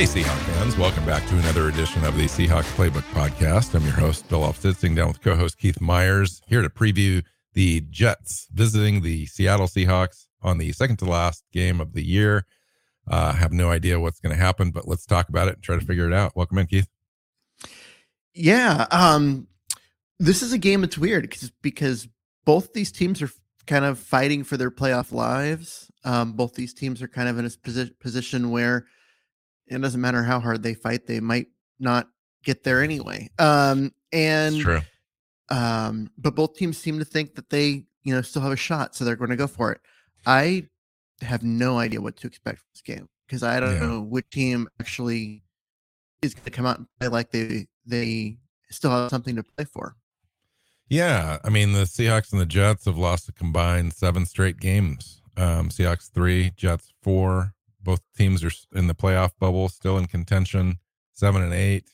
Hey, Seahawk fans. Welcome back to another edition of the Seahawks Playbook Podcast. I'm your host, Bill Alvstad, sitting down with co host Keith Myers, here to preview the Jets visiting the Seattle Seahawks on the second to last game of the year. Uh, have no idea what's going to happen, but let's talk about it and try to figure it out. Welcome in, Keith. Yeah. Um, this is a game that's weird because, because both these teams are kind of fighting for their playoff lives. Um, both these teams are kind of in a posi- position where it doesn't matter how hard they fight, they might not get there anyway. Um, and um, but both teams seem to think that they, you know, still have a shot, so they're going to go for it. I have no idea what to expect from this game because I don't Yeah. know which team actually is going to come out and play like they they still have something to play for. Yeah, I mean the Seahawks and the Jets have lost a combined seven straight games. Um, Seahawks three, Jets four. Both teams are in the playoff bubble, still in contention, seven and eight.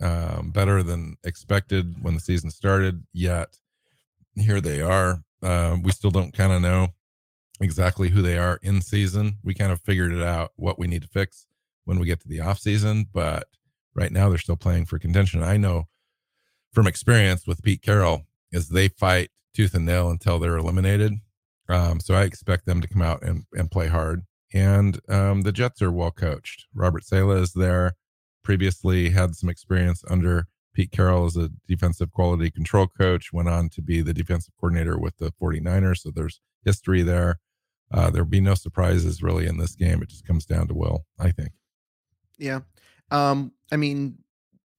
Um, better than expected when the season started. Yet here they are. Uh, we still don't kind of know exactly who they are in season. We kind of figured it out what we need to fix when we get to the off season, but right now they're still playing for contention. I know from experience with Pete Carroll is they fight tooth and nail until they're eliminated. Um, so I expect them to come out and, and play hard. And um, the Jets are well coached. Robert Saleh is there. Previously had some experience under Pete Carroll as a defensive quality control coach. Went on to be the defensive coordinator with the 49ers. So there's history there. Uh, there'll be no surprises really in this game. It just comes down to will, I think. Yeah. Um, I mean,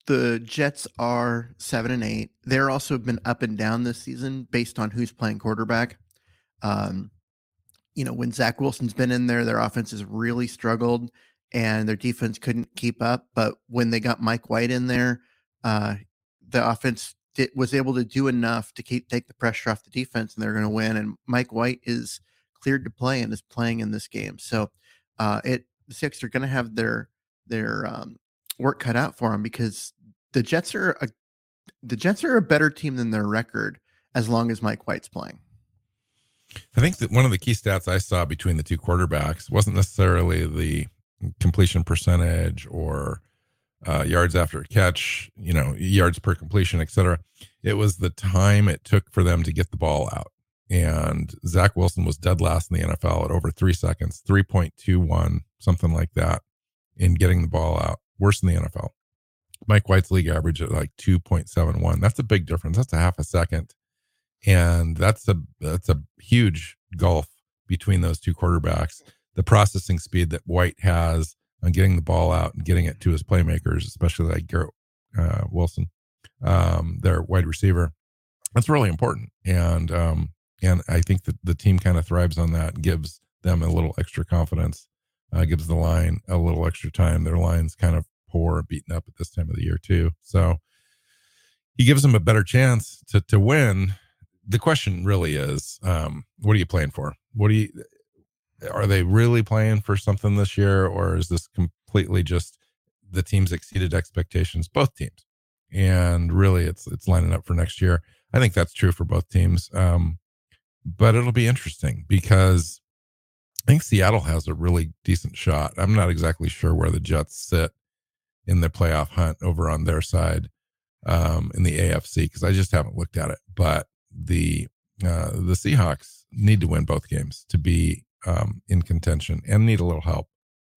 the Jets are seven and eight. They're also been up and down this season based on who's playing quarterback. Um, you know, when Zach Wilson's been in there, their offense has really struggled and their defense couldn't keep up. But when they got Mike White in there, uh, the offense did, was able to do enough to keep take the pressure off the defense, and they're going to win. And Mike White is cleared to play and is playing in this game. So, uh, it the Six are going to have their their um, work cut out for them because the Jets are a the Jets are a better team than their record as long as Mike White's playing. I think that one of the key stats I saw between the two quarterbacks wasn't necessarily the completion percentage or uh, yards after a catch, you know, yards per completion, et cetera. It was the time it took for them to get the ball out. And Zach Wilson was dead last in the NFL at over three seconds, 3.21, something like that, in getting the ball out. Worse than the NFL. Mike White's league average at like 2.71. That's a big difference. That's a half a second and that's a that's a huge gulf between those two quarterbacks. The processing speed that White has on getting the ball out and getting it to his playmakers, especially like Garrett uh, Wilson, um, their wide receiver, that's really important. And um, and I think that the team kind of thrives on that, gives them a little extra confidence, uh, gives the line a little extra time. Their line's kind of poor, beaten up at this time of the year too, so he gives them a better chance to to win the question really is um, what are you playing for? What do you are they really playing for something this year or is this completely just the teams exceeded expectations? Both teams. And really it's it's lining up for next year. I think that's true for both teams. Um, but it'll be interesting because i think seattle has a really decent shot. I'm not exactly sure where the jets sit in the playoff hunt over on their side um, in the afc because i just haven't looked at it. But the uh, the Seahawks need to win both games to be um, in contention and need a little help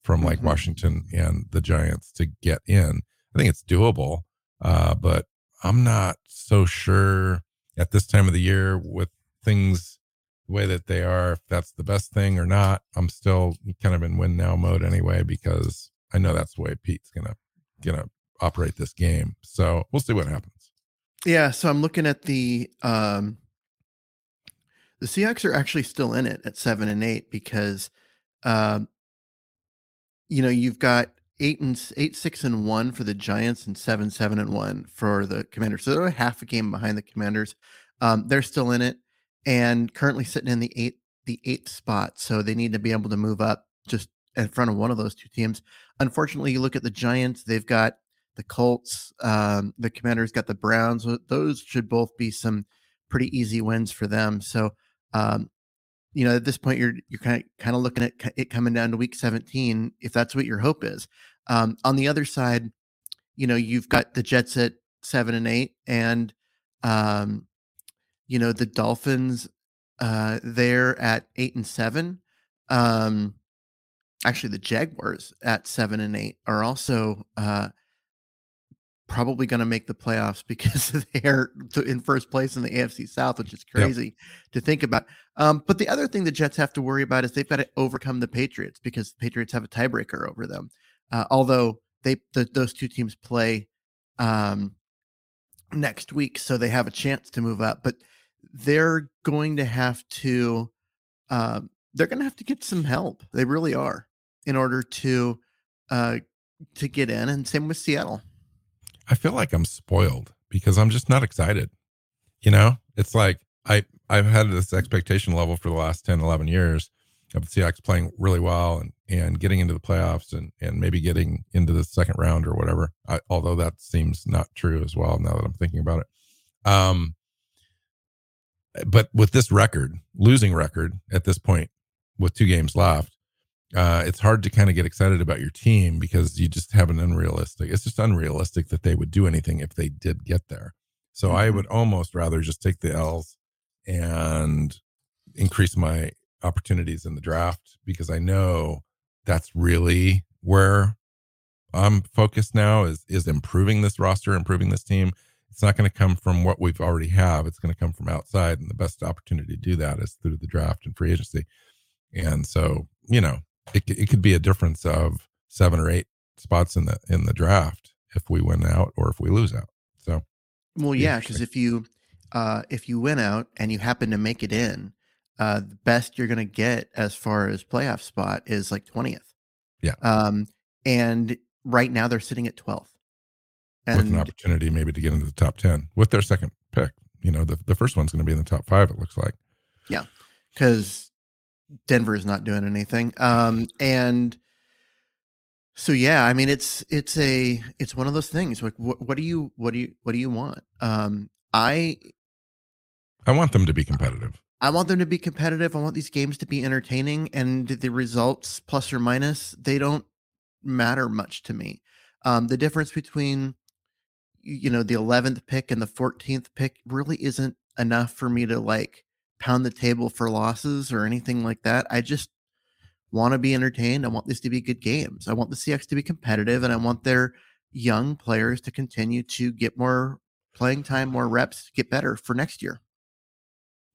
from like Mhm. Washington and the Giants to get in. I think it's doable, uh, but I'm not so sure at this time of the year with things the way that they are if that's the best thing or not. I'm still kind of in win now mode anyway because I know that's the way Pete's gonna gonna operate this game. So we'll see what happens. Yeah, so I'm looking at the um the Seahawks are actually still in it at seven and eight because um you know, you've got eight and eight, six and one for the Giants and seven, seven and one for the Commanders. So they're half a game behind the Commanders. Um, they're still in it and currently sitting in the eighth, the eighth spot. So they need to be able to move up just in front of one of those two teams. Unfortunately, you look at the Giants; they've got the Colts. Um, the Commanders got the Browns. Those should both be some pretty easy wins for them. So, um, you know, at this point, you're you're kind of kind of looking at it coming down to Week 17, if that's what your hope is. Um, on the other side, you know, you've got the Jets at seven and eight, and um, you know the Dolphins uh, there at eight and seven. Um, actually, the Jaguars at seven and eight are also uh, probably going to make the playoffs because they're in first place in the AFC South, which is crazy yep. to think about. Um, but the other thing the Jets have to worry about is they've got to overcome the Patriots because the Patriots have a tiebreaker over them. Uh, although they the, those two teams play um, next week, so they have a chance to move up. But they're going to have to uh, they're going to have to get some help. They really are in order to uh, to get in. And same with Seattle. I feel like I'm spoiled because I'm just not excited. You know, it's like I I've had this expectation level for the last 10, 11 years of the Seahawks playing really well and and getting into the playoffs and and maybe getting into the second round or whatever. I, although that seems not true as well now that I'm thinking about it. Um, but with this record, losing record at this point, with two games left, uh, it's hard to kind of get excited about your team because you just have an unrealistic. It's just unrealistic that they would do anything if they did get there. So mm-hmm. I would almost rather just take the L's and increase my opportunities in the draft because I know that's really where I'm focused now is is improving this roster, improving this team. It's not going to come from what we've already have. It's going to come from outside, and the best opportunity to do that is through the draft and free agency. And so, you know, it it could be a difference of seven or eight spots in the in the draft if we win out or if we lose out. So, well, yeah, because if you uh, if you win out and you happen to make it in, uh, the best you're going to get as far as playoff spot is like 20th. Yeah. Um, and right now they're sitting at 12th. And with an opportunity maybe to get into the top 10 with their second pick. You know, the, the first one's going to be in the top five, it looks like. Yeah. Because Denver is not doing anything. Um, and so, yeah, I mean, it's, it's a, it's one of those things like, what, what do you, what do you, what do you want? Um, I, I want them to be competitive. I want them to be competitive. I want these games to be entertaining, and the results, plus or minus, they don't matter much to me. Um, the difference between you know the 11th pick and the 14th pick really isn't enough for me to like pound the table for losses or anything like that. I just want to be entertained. I want this to be good games. I want the CX to be competitive, and I want their young players to continue to get more playing time, more reps, get better for next year.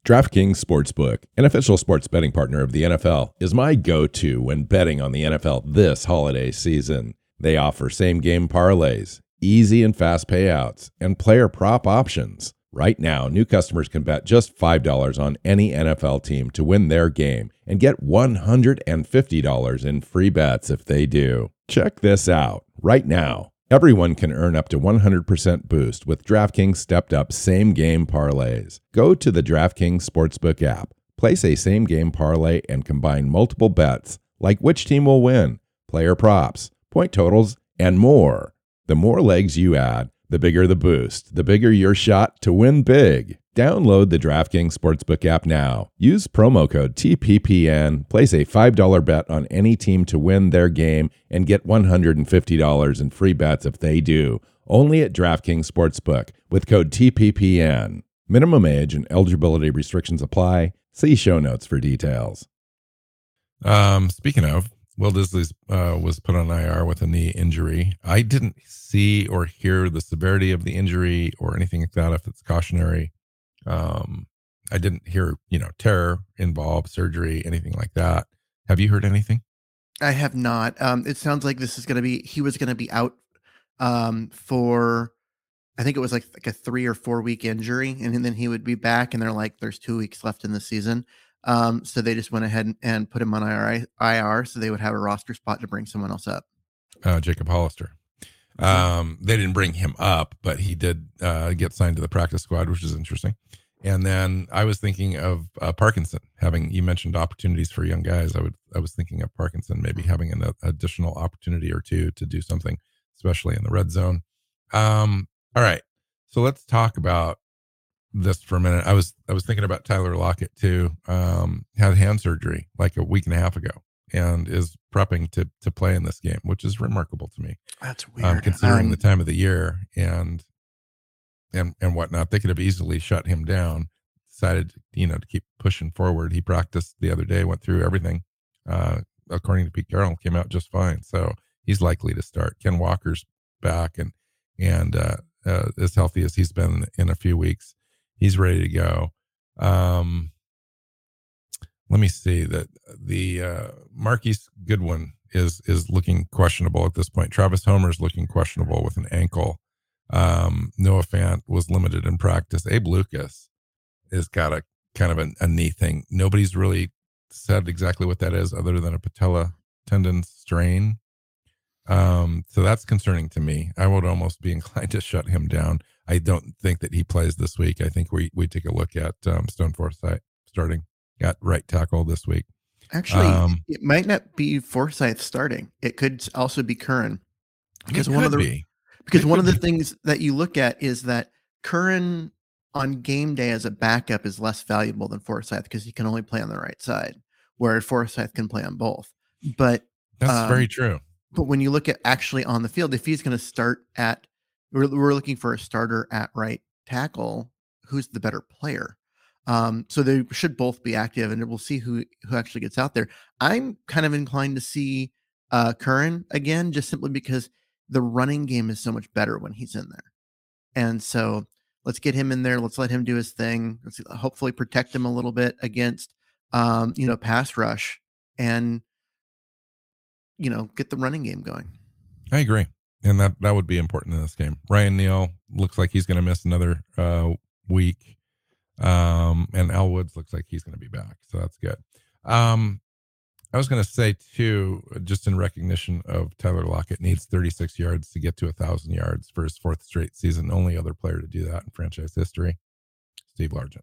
DraftKings Sportsbook, an official sports betting partner of the NFL, is my go to when betting on the NFL this holiday season. They offer same game parlays, easy and fast payouts, and player prop options. Right now, new customers can bet just $5 on any NFL team to win their game and get $150 in free bets if they do. Check this out. Right now, Everyone can earn up to 100% boost with DraftKings stepped up same game parlays. Go to the DraftKings Sportsbook app, place a same game parlay, and combine multiple bets like which team will win, player props, point totals, and more. The more legs you add, the bigger the boost, the bigger your shot to win big. Download the DraftKings Sportsbook app now. Use promo code TPPN, place a $5 bet on any team to win their game, and get $150 in free bets if they do. Only at DraftKings Sportsbook with code TPPN. Minimum age and eligibility restrictions apply. See show notes for details. Um, speaking of, Will Dissly uh, was put on IR with a knee injury. I didn't see or hear the severity of the injury or anything like that. If it's cautionary, um, I didn't hear, you know, terror involved, surgery, anything like that. Have you heard anything? I have not. Um, it sounds like this is going to be, he was going to be out um, for, I think it was like, like a three or four week injury, and then he would be back. And they're like, there's two weeks left in the season. Um, so they just went ahead and, and put him on IR, IR so they would have a roster spot to bring someone else up. Uh, Jacob Hollister. Um, they didn't bring him up, but he did uh, get signed to the practice squad, which is interesting. And then I was thinking of uh, Parkinson having. You mentioned opportunities for young guys. I would. I was thinking of Parkinson maybe having an additional opportunity or two to do something, especially in the red zone. Um, all right, so let's talk about this for a minute. I was I was thinking about Tyler Lockett too. Um, had hand surgery like a week and a half ago, and is prepping to to play in this game, which is remarkable to me. That's Um, weird. considering Um, the time of the year and and and whatnot, they could have easily shut him down. Decided, you know, to keep pushing forward. He practiced the other day, went through everything. Uh, according to Pete Carroll, came out just fine. So he's likely to start. Ken Walker's back and and uh, uh, as healthy as he's been in a few weeks, he's ready to go. Um, let me see that the uh, Marquise Goodwin is is looking questionable at this point. Travis Homer is looking questionable with an ankle. Um, Noah Fant was limited in practice. Abe Lucas has got a kind of a, a knee thing. Nobody's really said exactly what that is, other than a patella tendon strain. Um, so that's concerning to me. I would almost be inclined to shut him down. I don't think that he plays this week. I think we we take a look at um, Stone Forsythe starting at right tackle this week. Actually, Um, it might not be Forsythe starting. It could also be Curhan. Because one of the be. because It one of the things that you look at is that Curhan on game day as a backup is less valuable than Forsythe because he can only play on the right side, where Forsythe can play on both. But That's um, very true. But when you look at actually on the field, if he's going to start at, we're, we're looking for a starter at right tackle. Who's the better player? Um, so they should both be active, and we'll see who who actually gets out there. I'm kind of inclined to see uh, Curhan again, just simply because the running game is so much better when he's in there, and so let's get him in there. Let's let him do his thing. Let's hopefully protect him a little bit against, um, you know, pass rush, and you know, get the running game going. I agree, and that that would be important in this game. Ryan Neal looks like he's going to miss another uh, week, um, and Al Woods looks like he's going to be back, so that's good. Um, I was going to say too, just in recognition of Tyler Lockett needs 36 yards to get to a thousand yards for his fourth straight season. Only other player to do that in franchise history, Steve Largent.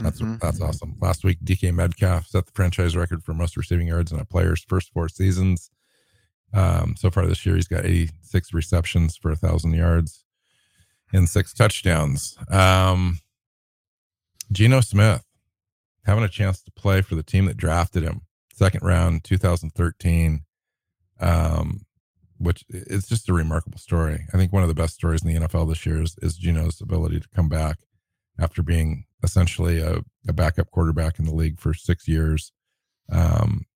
That's Mhm. that's awesome. Last week, DK Metcalf set the franchise record for most receiving yards in a player's first four seasons. Um, so far this year, he's got 86 receptions for a thousand yards and six touchdowns. Um, Geno Smith having a chance to play for the team that drafted him, second round, 2013. Um, which it's just a remarkable story. I think one of the best stories in the NFL this year is, is Geno's ability to come back after being essentially a, a backup quarterback in the league for six years. Um,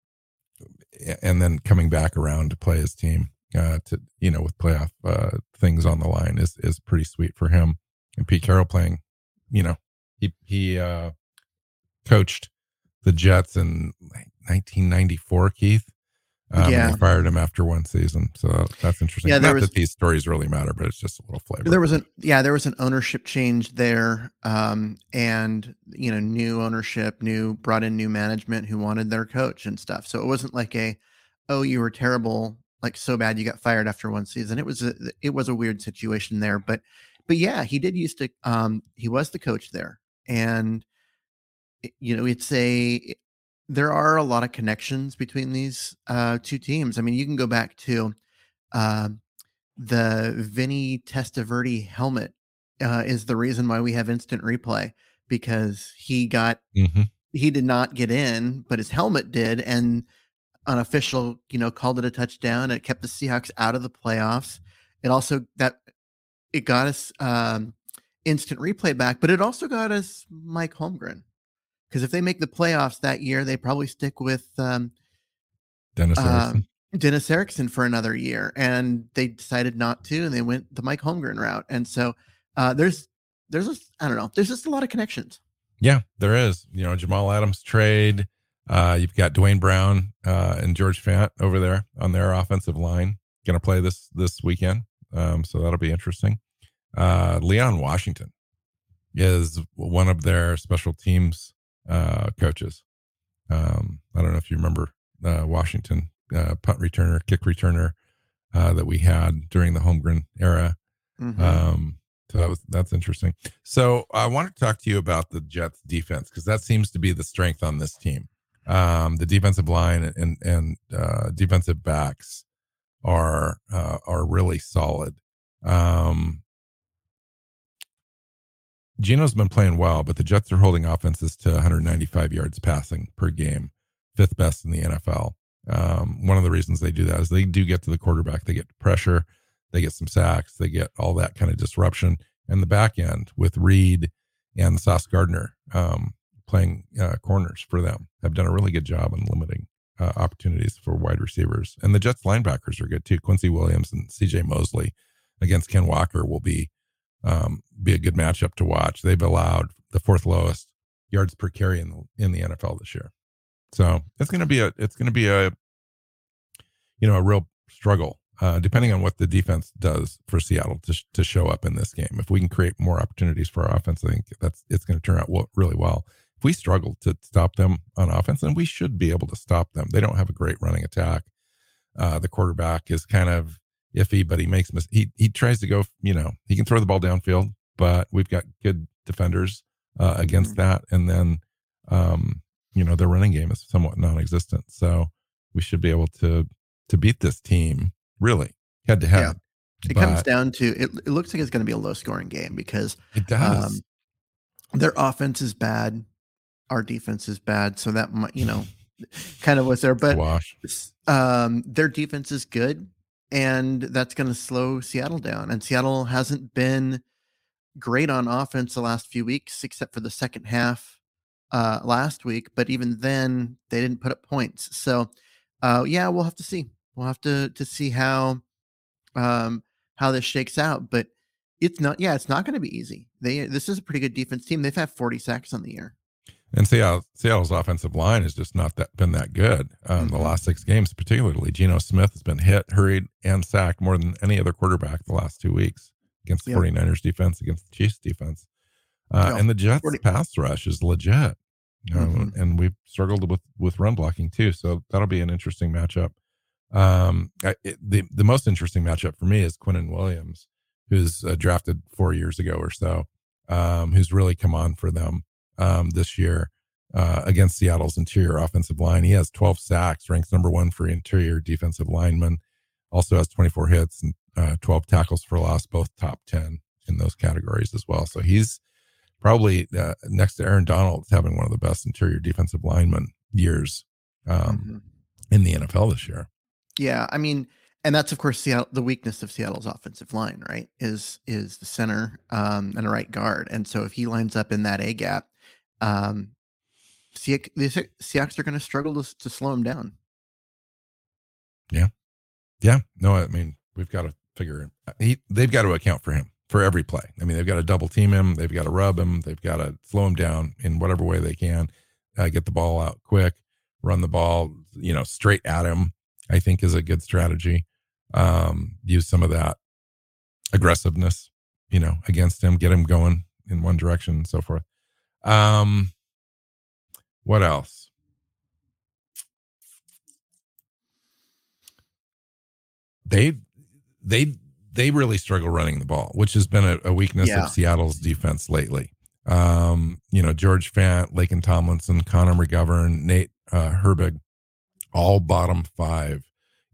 and then coming back around to play his team uh, to you know with playoff uh, things on the line is is pretty sweet for him. And Pete Carroll playing, you know, he he uh, coached the Jets in 1994. Keith, um, Yeah. they fired him after one season, so that's interesting. Yeah, there Not was- that these stories really matter, but it's just a little flavor. There was an yeah, there was an ownership change there, um, and you know, new ownership, new brought in new management who wanted their coach and stuff. So it wasn't like a, oh, you were terrible, like so bad you got fired after one season. It was a it was a weird situation there, but but yeah, he did used to um he was the coach there, and you know, it's a there are a lot of connections between these uh two teams. I mean, you can go back to um the Vinny Testaverde helmet uh, is the reason why we have instant replay because he got Mhm. he did not get in, but his helmet did, and an official, you know, called it a touchdown. And it kept the Seahawks out of the playoffs. It also that it got us um, instant replay back, but it also got us Mike Holmgren because if they make the playoffs that year, they probably stick with um, Dennis uh, Erickson. Dennis Erickson for another year, and they decided not to, and they went the Mike Holmgren route. And so uh, there's there's just I don't know, there's just a lot of connections. Yeah, there is. You know, Jamal Adams trade. Uh, you've got Duane Brown uh, and George Fant over there on their offensive line. Going to play this this weekend, um, so that'll be interesting. Uh, Leon Washington is one of their special teams uh, coaches. Um, I don't know if you remember uh, Washington uh, punt returner, kick returner uh, that we had during the Holmgren era. Mm-hmm. Um, so that was that's interesting. So I want to talk to you about the Jets defense because that seems to be the strength on this team. Um, the defensive line and and uh, defensive backs are uh, are really solid. Um, Geno's been playing well, but the Jets are holding offenses to 195 yards passing per game, fifth best in the NFL. Um, one of the reasons they do that is they do get to the quarterback, they get pressure, they get some sacks, they get all that kind of disruption. And the back end with Reed and Sauce Gardner um, playing uh, corners for them have done a really good job in limiting uh, opportunities for wide receivers. And the Jets linebackers are good too. Quincy Williams and CJ Mosley against Ken Walker will be um, be a good matchup to watch. They've allowed the fourth lowest yards per carry in the in the NFL this year. So it's going to be a it's going to be a you know a real struggle uh, depending on what the defense does for Seattle to sh- to show up in this game. If we can create more opportunities for our offense, I think that's it's going to turn out w- really well. If we struggle to stop them on offense, then we should be able to stop them. They don't have a great running attack. Uh, the quarterback is kind of iffy, but he makes mis- he he tries to go. You know, he can throw the ball downfield, but we've got good defenders uh, against mm-hmm. that, and then um, you know their running game is somewhat non-existent. So we should be able to to beat this team really head to head. It but comes down to it. It looks like it's going to be a low-scoring game because it does. Um, their offense is bad, our defense is bad, so that might you know kind of was there. But um, their defense is good, and that's going to slow Seattle down. And Seattle hasn't been great on offense the last few weeks, except for the second half uh, last week. But even then, they didn't put up points. So, uh, yeah, we'll have to see. We'll have to to see how um, how this shakes out. But it's not. Yeah, it's not going to be easy. They this is a pretty good defense team. They've had 40 sacks on the year. And Seattle, Seattle's offensive line has just not that been that good. Um, mm-hmm. The last six games, particularly, Geno Smith has been hit, hurried, and sacked more than any other quarterback the last two weeks against the yep. 49ers defense, against the Chiefs defense. Uh, and the Jets 40. pass rush is legit. You know, mm-hmm. And we've struggled with with run blocking too. So that'll be an interesting matchup. Um, I, it, the the most interesting matchup for me is Quinnen Williams, who's uh, drafted four years ago or so, um, who's really come on for them um, this year uh, against Seattle's interior offensive line. He has 12 sacks, ranks number one for interior defensive linemen. Also has 24 hits and uh, 12 tackles for loss, both top 10 in those categories as well. So he's probably uh, next to Aaron Donald, having one of the best interior defensive lineman years um, mm-hmm. in the NFL this year. Yeah, I mean, and that's of course Seattle, the weakness of Seattle's offensive line, right? Is is the center um, and a right guard, and so if he lines up in that A gap, um, Seahawks, the Seahawks are going to struggle to, to slow him down. Yeah, yeah. No, I mean we've got to figure he. They've got to account for him for every play. I mean they've got to double team him. They've got to rub him. They've got to slow him down in whatever way they can. Uh, get the ball out quick, run the ball, you know, straight at him. I think is a good strategy. Um, use some of that aggressiveness, you know, against him, get him going in one direction and so forth. Um, what else? They they they really struggle running the ball, which has been a, a weakness yeah. of Seattle's defense lately. Um, you know, George Fant, Laken Tomlinson, Connor McGovern, Nate uh, Herbig, all bottom five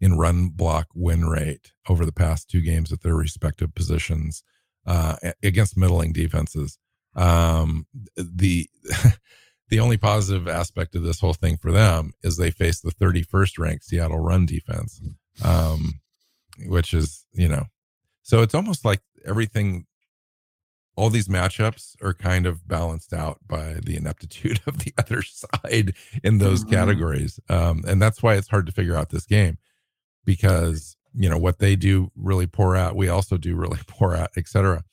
in run block win rate over the past two games at their respective positions uh, against middling defenses. Um, the the only positive aspect of this whole thing for them is they face the 31st ranked Seattle run defense, um, which is you know, so it's almost like everything. All these matchups are kind of balanced out by the ineptitude of the other side in those mm-hmm. categories, um, and that's why it's hard to figure out this game because you know what they do really poor at, we also do really poor at, etc.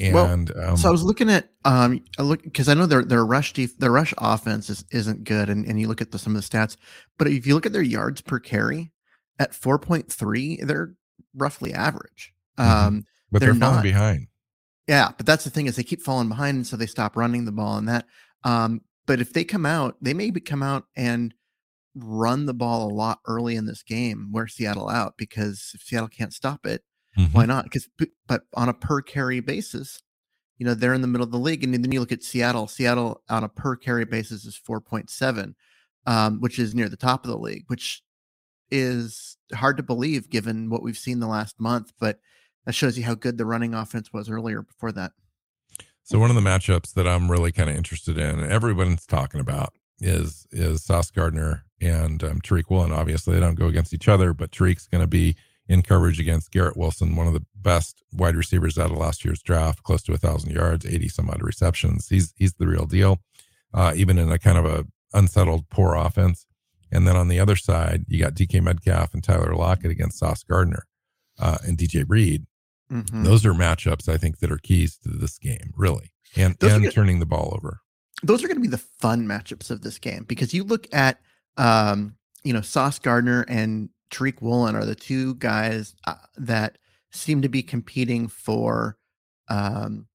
And well, um, so I was looking at um I look because I know their their rush def, their rush offense is, isn't good, and, and you look at the, some of the stats, but if you look at their yards per carry at four point three, they're roughly average. Mm-hmm. Um, but they're, they're falling not, behind. Yeah, but that's the thing is they keep falling behind, and so they stop running the ball, and that um but if they come out, they may come out and run the ball a lot early in this game, wear Seattle out because if Seattle can't stop it, mm-hmm. why not? Because but on a per carry basis, you know they're in the middle of the league, and then you look at Seattle. Seattle on a per carry basis is four point seven, um, which is near the top of the league, which is hard to believe given what we've seen the last month. But that shows you how good the running offense was earlier before that. So one of the matchups that I'm really kind of interested in, everyone's talking about, is is Sauce Gardner and um, Tariq Woolen. Obviously, they don't go against each other, but Tariq's going to be in coverage against Garrett Wilson, one of the best wide receivers out of last year's draft, close to a thousand yards, eighty some odd receptions. He's he's the real deal, uh, even in a kind of a unsettled, poor offense. And then on the other side, you got DK Metcalf and Tyler Lockett against Sauce Gardner uh, and DJ Reed. Mm-hmm. Those are matchups I think that are keys to this game, really, and those and turning the ball over. Those are going to be the fun matchups of this game because you look at, um, you know, Sauce Gardner and Tariq Woolen are the two guys uh, that seem to be competing for um,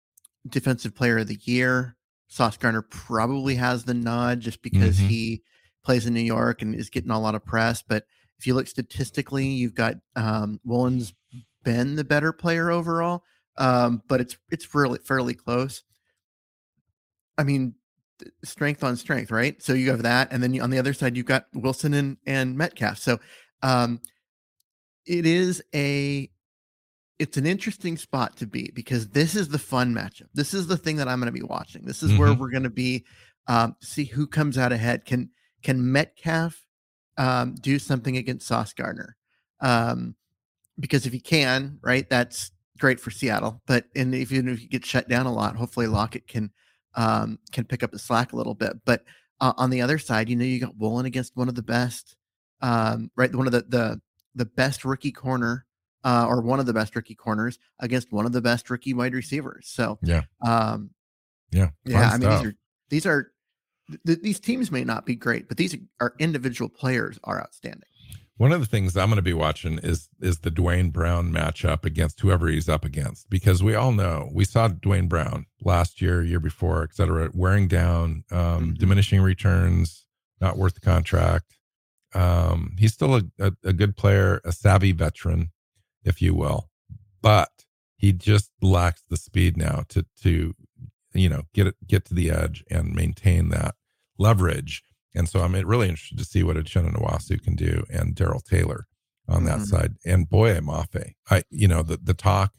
defensive player of the year. Sauce Gardner probably has the nod just because mm-hmm. he plays in New York and is getting a lot of press. But if you look statistically, you've got um, Woolen's been the better player overall, um, but it's it's fairly fairly close. I mean, strength on strength, right? So you have that, and then you, on the other side, you've got Wilson and and Metcalf. So um, it is a it's an interesting spot to be because this is the fun matchup. This is the thing that I'm going to be watching. This is mm-hmm. where we're going to be um, see who comes out ahead. Can can Metcalf um, do something against Sauce Gardner? Um, because if he can, right, that's great for Seattle. But and if even if you get shut down a lot, hopefully Lockett can um, can pick up the slack a little bit. But uh, on the other side, you know, you got Woolen against one of the best, um, right, one of the the the best rookie corner. Uh, or one of the best rookie corners against one of the best rookie wide receivers. So yeah, um, yeah, yeah. I mean, these are these are th- these teams may not be great, but these are individual players are outstanding. One of the things I'm going to be watching is is the Duane Brown matchup against whoever he's up against, because we all know we saw Duane Brown last year, year before, et cetera, wearing down, um, mm-hmm. diminishing returns, not worth the contract. Um, he's still a, a, a good player, a savvy veteran, if you will, but he just lacks the speed now to to you know get it get to the edge and maintain that leverage and so I'm really interested to see what Uchenna Nwosu can do and Darrell Taylor on that mm-hmm. side. And Boye Mafe. I, you know, the, the talk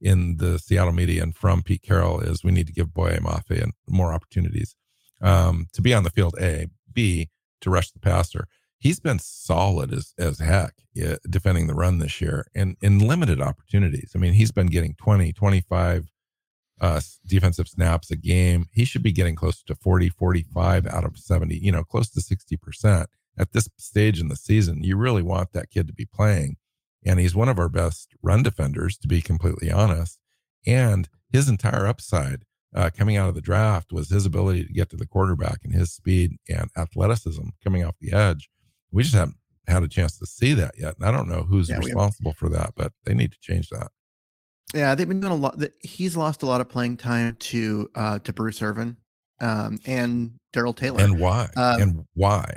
in the Seattle media and from Pete Carroll is we need to give Boye Mafe and more opportunities um, to be on the field, A, B, to rush the passer. He's been solid as, as heck uh, defending the run this year and in limited opportunities. I mean, he's been getting 20, 25 uh, defensive snaps a game. He should be getting close to 40, 45 out of 70, you know, close to 60% at this stage in the season. You really want that kid to be playing. And he's one of our best run defenders, to be completely honest. And his entire upside uh, coming out of the draft was his ability to get to the quarterback and his speed and athleticism coming off the edge. We just haven't had a chance to see that yet. And I don't know who's yeah, responsible for that, but they need to change that. Yeah, they've been doing a lot. He's lost a lot of playing time to uh, to Bruce Irvin um, and Darrell Taylor. And why? Um, and why?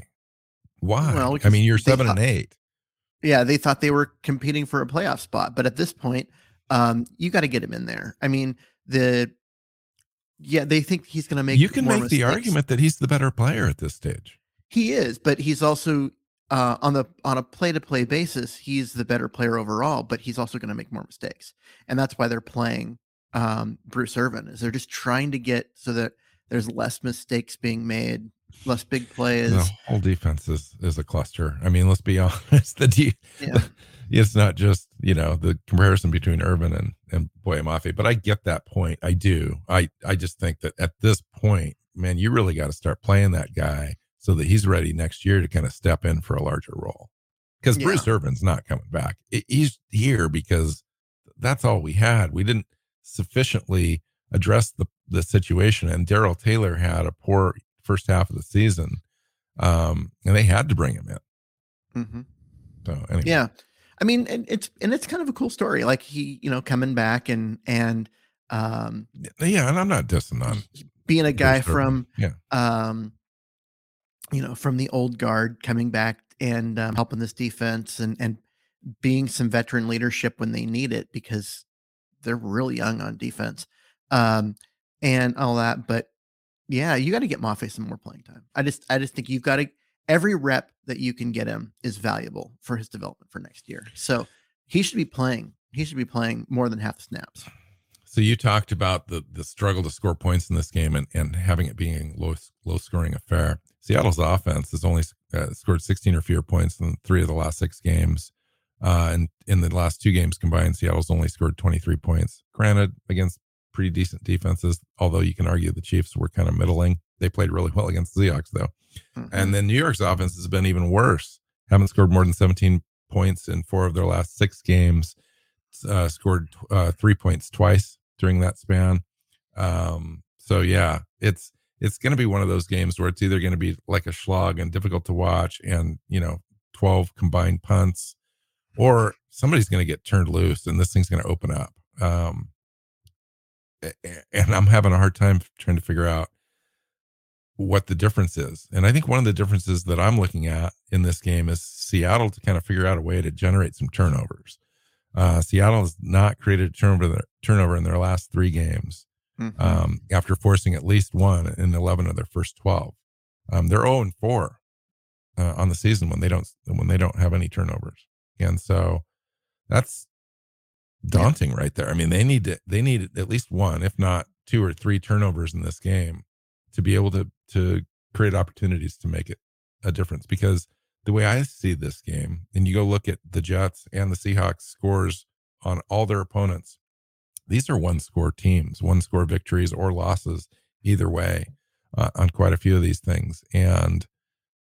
Why? Well, I mean, you're seven thought, and eight. Yeah, they thought they were competing for a playoff spot, but at this point, um, you got to get him in there. I mean, the yeah, they think he's going to make. You can make mistakes. the argument that he's the better player at this stage. He is, but he's also uh, on the on a play to play basis, he's the better player overall, but he's also going to make more mistakes, and that's why they're playing um, Bruce Irvin. Is they're just trying to get so that there's less mistakes being made, less big plays. The whole defense is is a cluster. I mean, let's be honest. The, de- yeah. it's not just you know the comparison between Irvin and and Boye Mafe, but I get that point. I do. I I just think that at this point, man, you really got to start playing that guy so that he's ready next year to kind of step in for a larger role. Because yeah. Bruce Irvin's not coming back. He's here because that's all we had. We didn't sufficiently address the, the situation. And Darrell Taylor had a poor first half of the season. Um, and they had to bring him in. Mm-hmm. So anyway. Yeah. I mean, and it's and it's kind of a cool story. Like he, you know, coming back and and um yeah, and I'm not dissing on being a guy from yeah. um you know, from the old guard coming back and um, helping this defense and and being some veteran leadership when they need it because they're really young on defense um, and all that. But yeah, you got to get Mafe some more playing time. I just I just think you've got to every rep that you can get him is valuable for his development for next year. So he should be playing. He should be playing more than half the snaps. So you talked about the the struggle to score points in this game and, and having it being low low scoring affair. Seattle's offense has only uh, scored 16 or fewer points in three of the last six games. Uh, and in the last two games combined, Seattle's only scored 23 points. Granted, against pretty decent defenses, although you can argue the Chiefs were kind of middling. They played really well against the Seahawks, though. Mm-hmm. And then New York's offense has been even worse. Haven't scored more than 17 points in four of their last six games. Uh, scored uh, three points twice during that span. Um, so yeah, it's it's going to be one of those games where it's either going to be like a slog and difficult to watch, and you know, 12 combined punts, or somebody's going to get turned loose and this thing's going to open up. Um, and I'm having a hard time trying to figure out what the difference is. And I think one of the differences that I'm looking at in this game is Seattle to kind of figure out a way to generate some turnovers. Uh, Seattle has not created a turnover, turnover in their last three games mm-hmm. um, after forcing at least one in 11 of their first 12. Um, they're 0 and 4 uh, on the season when they don't when they don't have any turnovers, and so that's daunting yeah. right there. I mean, they need to they need at least one, if not two or three turnovers in this game to be able to to create opportunities to make it a difference because the way I see this game, and you go look at the Jets and the Seahawks scores on all their opponents, these are one score teams, one score victories or losses, either way, uh, on quite a few of these things. And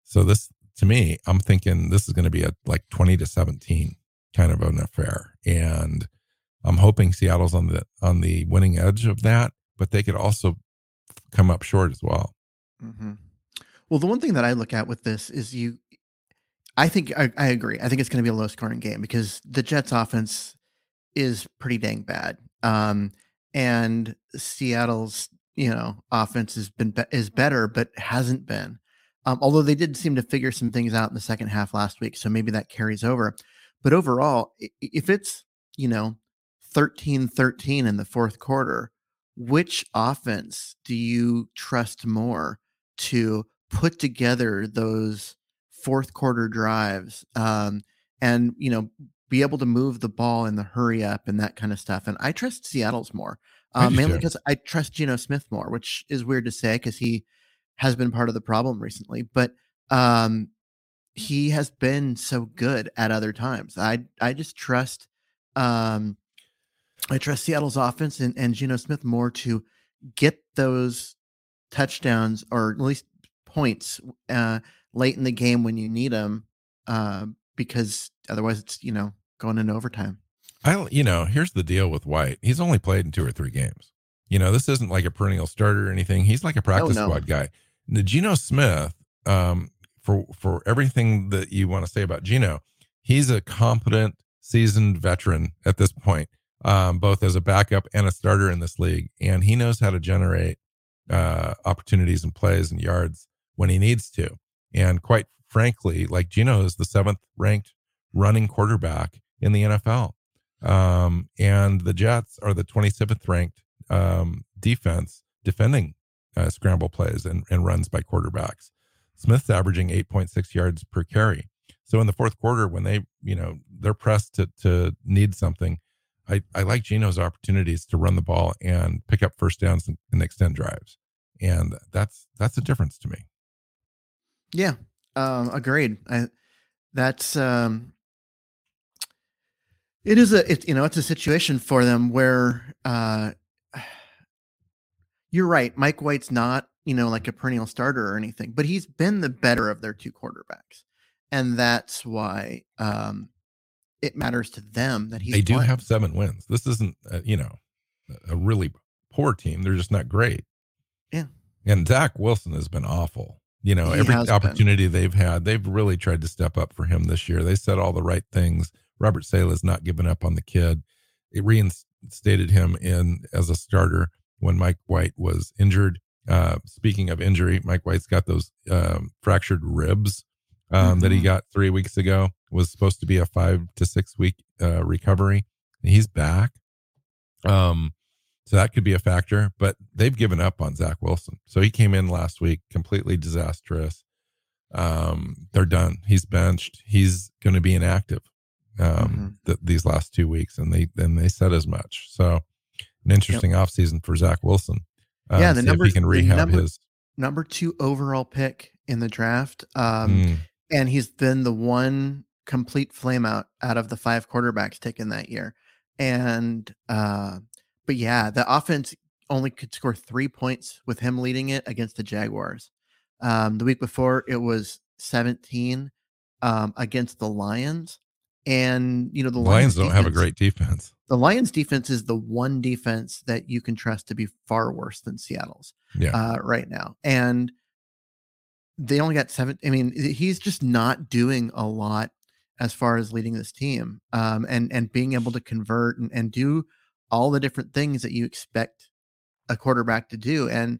so, this to me, I'm thinking this is going to be a like 20 to 17 kind of an affair. And I'm hoping Seattle's on the on the winning edge of that, but they could also come up short as well. Mm-hmm. Well, the one thing that I look at with this is you. I think I, I agree. I think it's going to be a low scoring game because the Jets' offense is pretty dang bad, um, and Seattle's you know offense has been be- is better, but hasn't been. Um, although they did seem to figure some things out in the second half last week, so maybe that carries over. But overall, if it's you know 13 13 in the fourth quarter, which offense do you trust more to put together those fourth quarter drives um, and, you know, be able to move the ball in the hurry up and that kind of stuff? And I trust Seattle's more, uh, mainly because I trust Geno Smith more, which is weird to say because he has been part of the problem recently. But um, he has been so good at other times. I I just trust um I trust Seattle's offense and, and Geno Smith more to get those touchdowns or at least points uh, late in the game when you need them, uh, because otherwise it's you know going into overtime. I you know here's the deal with White. He's only played in two or three games. You know this isn't like a perennial starter or anything. He's like a practice oh, no. squad guy. The Geno Smith, um, for for everything that you want to say about Geno, he's a competent, seasoned veteran at this point um, both as a backup and a starter in this league. And he knows how to generate uh, opportunities and plays and yards when he needs to. And quite frankly, like Geno is the seventh ranked running quarterback in the NFL. Um, and the Jets are the 27th ranked um, defense defending uh, scramble plays and, and runs by quarterbacks. Smith's averaging 8.6 yards per carry. So in the fourth quarter, when they, you know, they're pressed to, to need something, I, I like Geno's opportunities to run the ball and pick up first downs and, and extend drives. And that's that's a difference to me. Yeah, um, agreed. I, that's um, it is a it, you know it's a situation for them where uh, you're right. Mike White's not you know like a perennial starter or anything, but he's been the better of their two quarterbacks, and that's why um, it matters to them that he's. They do playing. have seven wins. This isn't, uh, you know, a really poor team. They're just not great. Yeah. And Zach Wilson has been awful. You know, he every opportunity been. they've had, they've really tried to step up for him this year. They said all the right things. Robert Saleh's not given up on the kid. It reinstated him in as a starter when Mike White was injured. Uh, speaking of injury, Mike White's got those um, fractured ribs um, mm-hmm. that he mm-hmm. got three weeks ago. It Was supposed to be a five to six week uh, recovery. He's back. Um, so that could be a factor, but they've given up on Zach Wilson. So he came in last week completely disastrous. Um, they're done. He's benched. He's going to be inactive um, mm-hmm. th- these last two weeks, and they and they said as much. So an interesting yep. offseason for Zach Wilson. Um, yeah, the number he can rehab number, his number two overall pick in the draft, um, mm. and he's been the one complete flameout out of the five quarterbacks taken that year. And uh, but yeah, the offense only could score three points with him leading it against the Jaguars. Um, the week before, it was 17 um, against the Lions. And, you know, the Lions, Lions don't defense, have a great defense. The Lions defense is the one defense that you can trust to be far worse than Seattle's yeah. uh, right now. And they only got seven. I mean, he's just not doing a lot as far as leading this team um, and and being able to convert and, and do all the different things that you expect a quarterback to do. And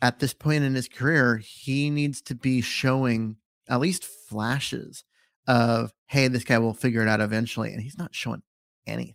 at this point in his career, he needs to be showing at least flashes of, hey, this guy will figure it out eventually. And he's not showing anything.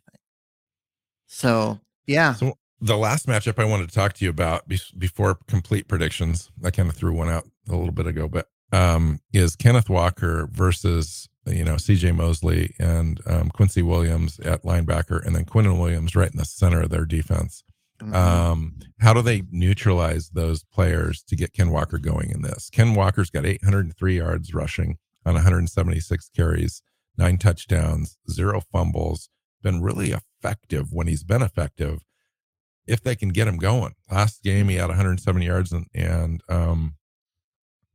So, yeah. So the last matchup I wanted to talk to you about be- before complete predictions, I kind of threw one out a little bit ago, but um, is Kenneth Walker versus you know, CJ Mosley and um, Quincy Williams at linebacker, and then Quinnen Williams right in the center of their defense. Mm-hmm. Um, how do they neutralize those players to get Ken Walker going in this? Ken Walker's got 803 yards rushing on 176 carries, nine touchdowns, zero fumbles, been really effective when he's been effective. If they can get him going, last game he had 170 yards and, and um,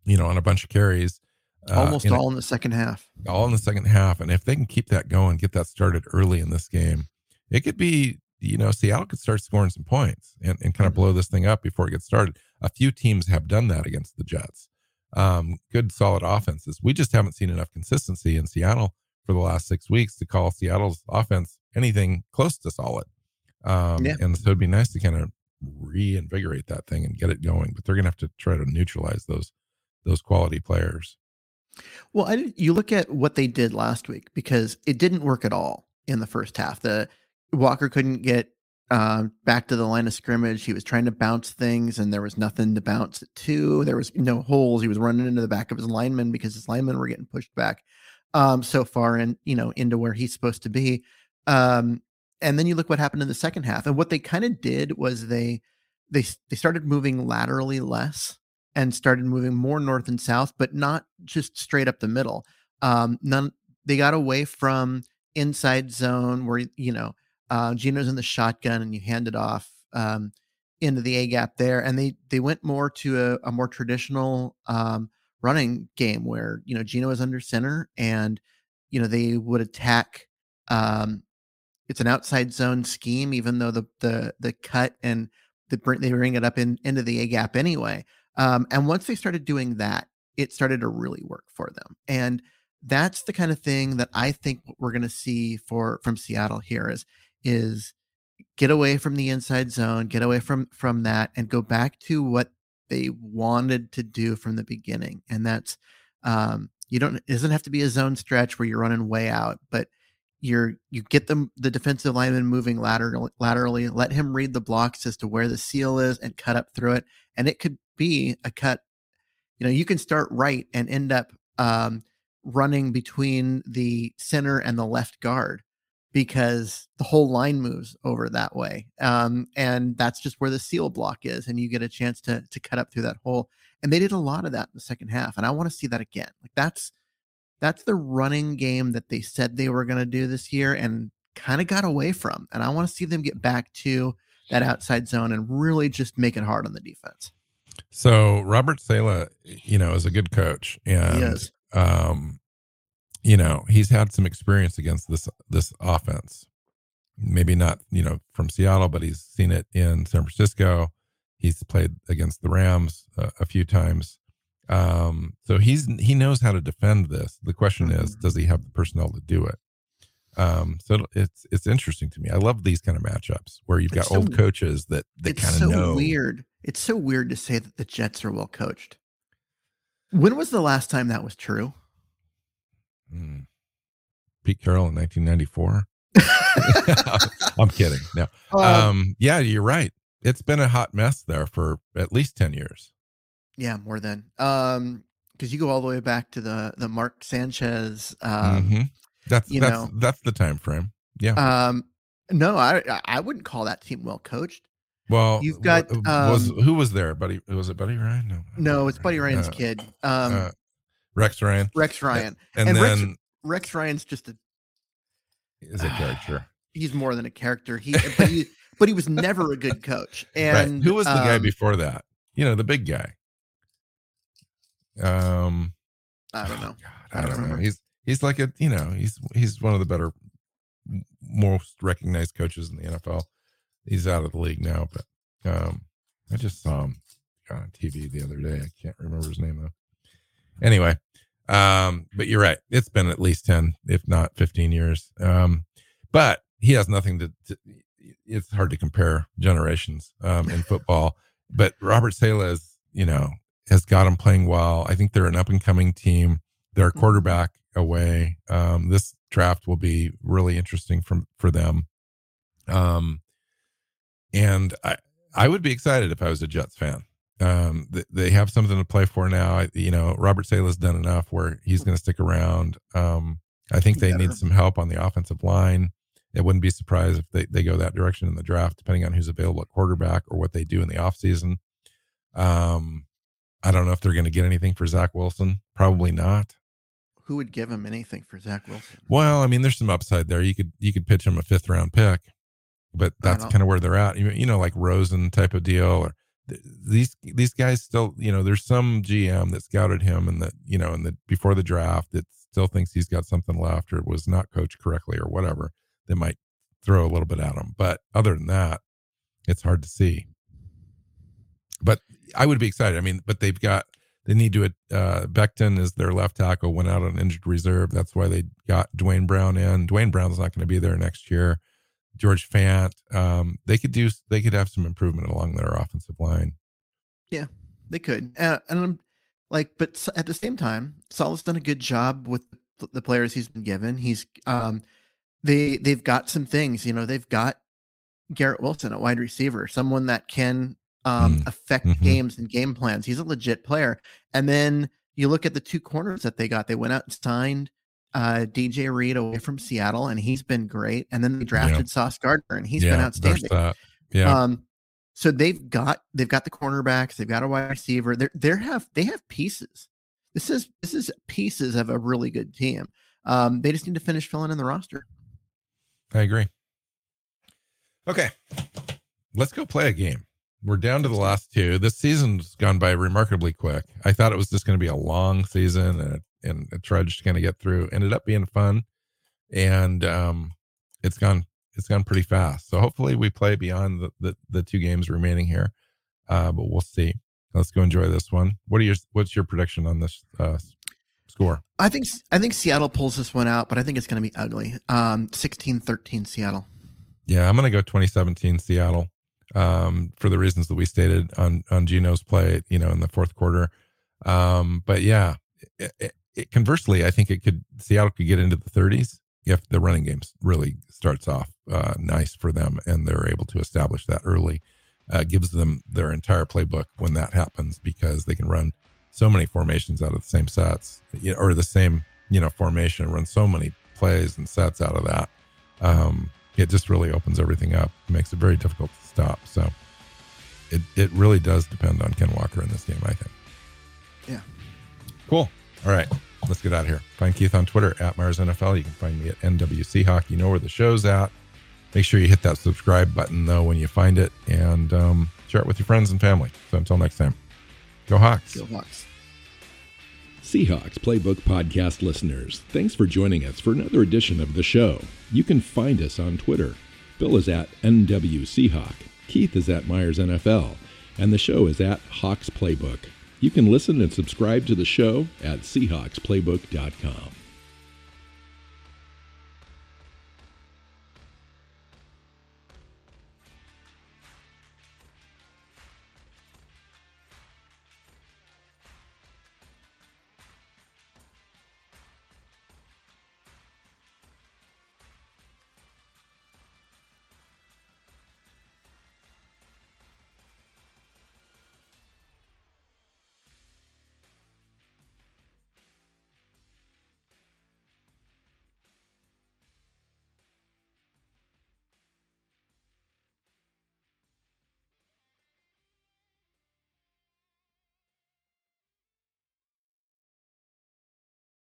you know, on a bunch of carries. Uh, Almost all in the second half. All in the second half. And if they can keep that going, get that started early in this game, it could be, you know, Seattle could start scoring some points and, and kind of mm-hmm. blow this thing up before it gets started. A few teams have done that against the Jets. Um, good, solid offenses. We just haven't seen enough consistency in Seattle for the last six weeks to call Seattle's offense anything close to solid. Um, yeah. And so it'd be nice to kind of reinvigorate that thing and get it going. But they're going to have to try to neutralize those those quality players. Well, I you look at what they did last week because it didn't work at all in the first half. The Walker couldn't get uh, back to the line of scrimmage. He was trying to bounce things, and there was nothing to bounce it to. There was no holes. He was running into the back of his linemen because his linemen were getting pushed back um, so far, and you know into where he's supposed to be. Um, and then you look what happened in the second half, and what they kind of did was they they they started moving laterally less and started moving more north and south, but not just straight up the middle. Um, none they got away from inside zone where you know uh, Geno's in the shotgun and you hand it off um, into the A gap there, and they they went more to a, a more traditional um, running game where you know Geno is under center and you know they would attack. Um, it's an outside zone scheme, even though the the the cut and the they bring it up in into the A gap anyway. Um, and once they started doing that, it started to really work for them. And that's the kind of thing that I think we're going to see for from Seattle here is is get away from the inside zone, get away from from that, and go back to what they wanted to do from the beginning. And that's um, you don't it doesn't have to be a zone stretch where you're running way out, but you're you get them the defensive lineman moving laterally laterally, let him read the blocks as to where the seal is and cut up through it. And it could be a cut. You know, you can start right and end up um, running between the center and the left guard because the whole line moves over that way. Um, and that's just where the seal block is. And you get a chance to, to cut up through that hole. And they did a lot of that in the second half. And I want to see that again. Like that's, that's the running game that they said they were going to do this year and kind of got away from. And I want to see them get back to that outside zone and really just make it hard on the defense. So Robert Saleh, you know, is a good coach, and um, you know, he's had some experience against this this offense. Maybe not, you know, from Seattle, but he's seen it in San Francisco. He's played against the Rams uh, a few times. Um, so he's he knows how to defend this. The question mm-hmm. is, does he have the personnel to do it? Um, so it's it's interesting to me. I love these kind of matchups where you've got so, old coaches that that kind of so know. Weird it's so weird to say that the Jets are well coached. When was the last time that was true? Mm. Pete Carroll in 1994. I'm kidding. No. Um, Um, yeah, you're right. It's been a hot mess there for at least 10 years. yeah, more than um because you go all the way back to the the Mark Sanchez. Um, Mhm. That's you that's know- that's the time frame. Yeah. um no, I I wouldn't call that team well coached. well, you've got, was um, who was there? Buddy was it Buddy Ryan? No. No, it's Buddy Ryan's Uh, kid. Um uh, Rex Ryan. Rex Ryan. And, and Rex- then Rex Ryan's just a is a character. he's more than a character. He but he but he was never a good coach. right. And Who was the guy um, before that? You know, the big guy. Um I don't oh, know. God, I I don't don't know. remember. He's he's like a you know he's he's one of the better, most recognized coaches in the NFL. He's out of the league now, but um, I just saw him on TV the other day. I can't remember his name though. Anyway, um, but you're right. It's been at least ten, if not fifteen years. Um, but he has nothing to. to it's hard to compare generations um, in football. But Robert Saleh is, you know, has got him playing well. I think they're an up and coming team. They're a Mhm. quarterback away. Um, this draft will be really interesting from for them. Um, and I I would be excited if I was a Jets fan. Um, th- they have something to play for now. I, you know, Robert Saleh's done enough where he's going to stick around. Um, I think they need some help on the offensive line. It wouldn't be surprised if they, they go that direction in the draft, depending on who's available at quarterback or what they do in the offseason. Um, I don't know if they're going to get anything for Zach Wilson. Probably not. Who would give him anything for Zach Wilson? Well, I mean, there's some upside there. You could you could pitch him a fifth round pick, but that's kind of where they're at. You, you know, like Rosen type of deal, or these these guys still. You know, there's some GM that scouted him and that you know, and that before the draft that still thinks he's got something left or was not coached correctly or whatever. they might throw a little bit at him, but other than that, it's hard to see. But I would be excited. I mean, but they've got they need to uh Becton is their left tackle went out on injured reserve. That's why they got Duane Brown in. Duane Brown's not going to be there next year. George Fant, um, they could do they could have some improvement along their offensive line. Yeah, they could, uh, and I'm like, but at the same time, Saleh's done a good job with the players he's been given. He's um, they they've got some things. You know, they've got Garrett Wilson, a wide receiver, someone that can um Mm, affect mhm. games and game plans. He's a legit player. And then you look at the two corners that they got. They went out and signed uh DJ Reed away from Seattle, and he's been great. And then they drafted Sauce Gardner, and he's been outstanding. Yeah, Um, so they've got they've got the cornerbacks, they've got a wide receiver. They're they have they have pieces. This is this is pieces of a really good team. Um, they just need to finish filling in the roster. I agree. Okay, let's go play a game. We're down to the last two. This season's gone by remarkably quick. I thought it was just going to be a long season and a, and a trudge to kind of get through. Ended up being fun, and um, it's gone it's gone pretty fast. So hopefully we play beyond the the, the two games remaining here, uh, but we'll see. Let's go enjoy this one. What are your what's your prediction on this uh, score? I think I think Seattle pulls this one out, but I think it's going to be ugly. Um, 16-13 Seattle. Yeah, I'm going to go 2017 Seattle um, for the reasons that we stated on on Geno's play, you know, in the fourth quarter. Um, but yeah, it, it, it- conversely, I think it could Seattle could get into the 30s if the running game really starts off uh, nice for them and they're able to establish that early. Uh, gives them their entire playbook when that happens because they can run so many formations out of the same sets you or the same you know formation, run so many plays and sets out of that. Um, it just really opens everything up, makes it very difficult to stop. So it, it really does depend on Ken Walker in this game, I think. Yeah. Cool. All right. Let's get out of here. Find Keith on Twitter at Myers NFL. You can find me at NW Seahawk. You know where the show's at. Make sure you hit that subscribe button though when you find it and um, share it with your friends and family. So until next time, go Hawks. Go Hawks. Seahawks Playbook Podcast listeners, thanks for joining us for another edition of the show. You can find us on Twitter. Bill is at NW Seahawk, Keith is at Myers NFL, and the show is at Hawks Playbook. You can listen and subscribe to the show at SeahawksPlaybook.com.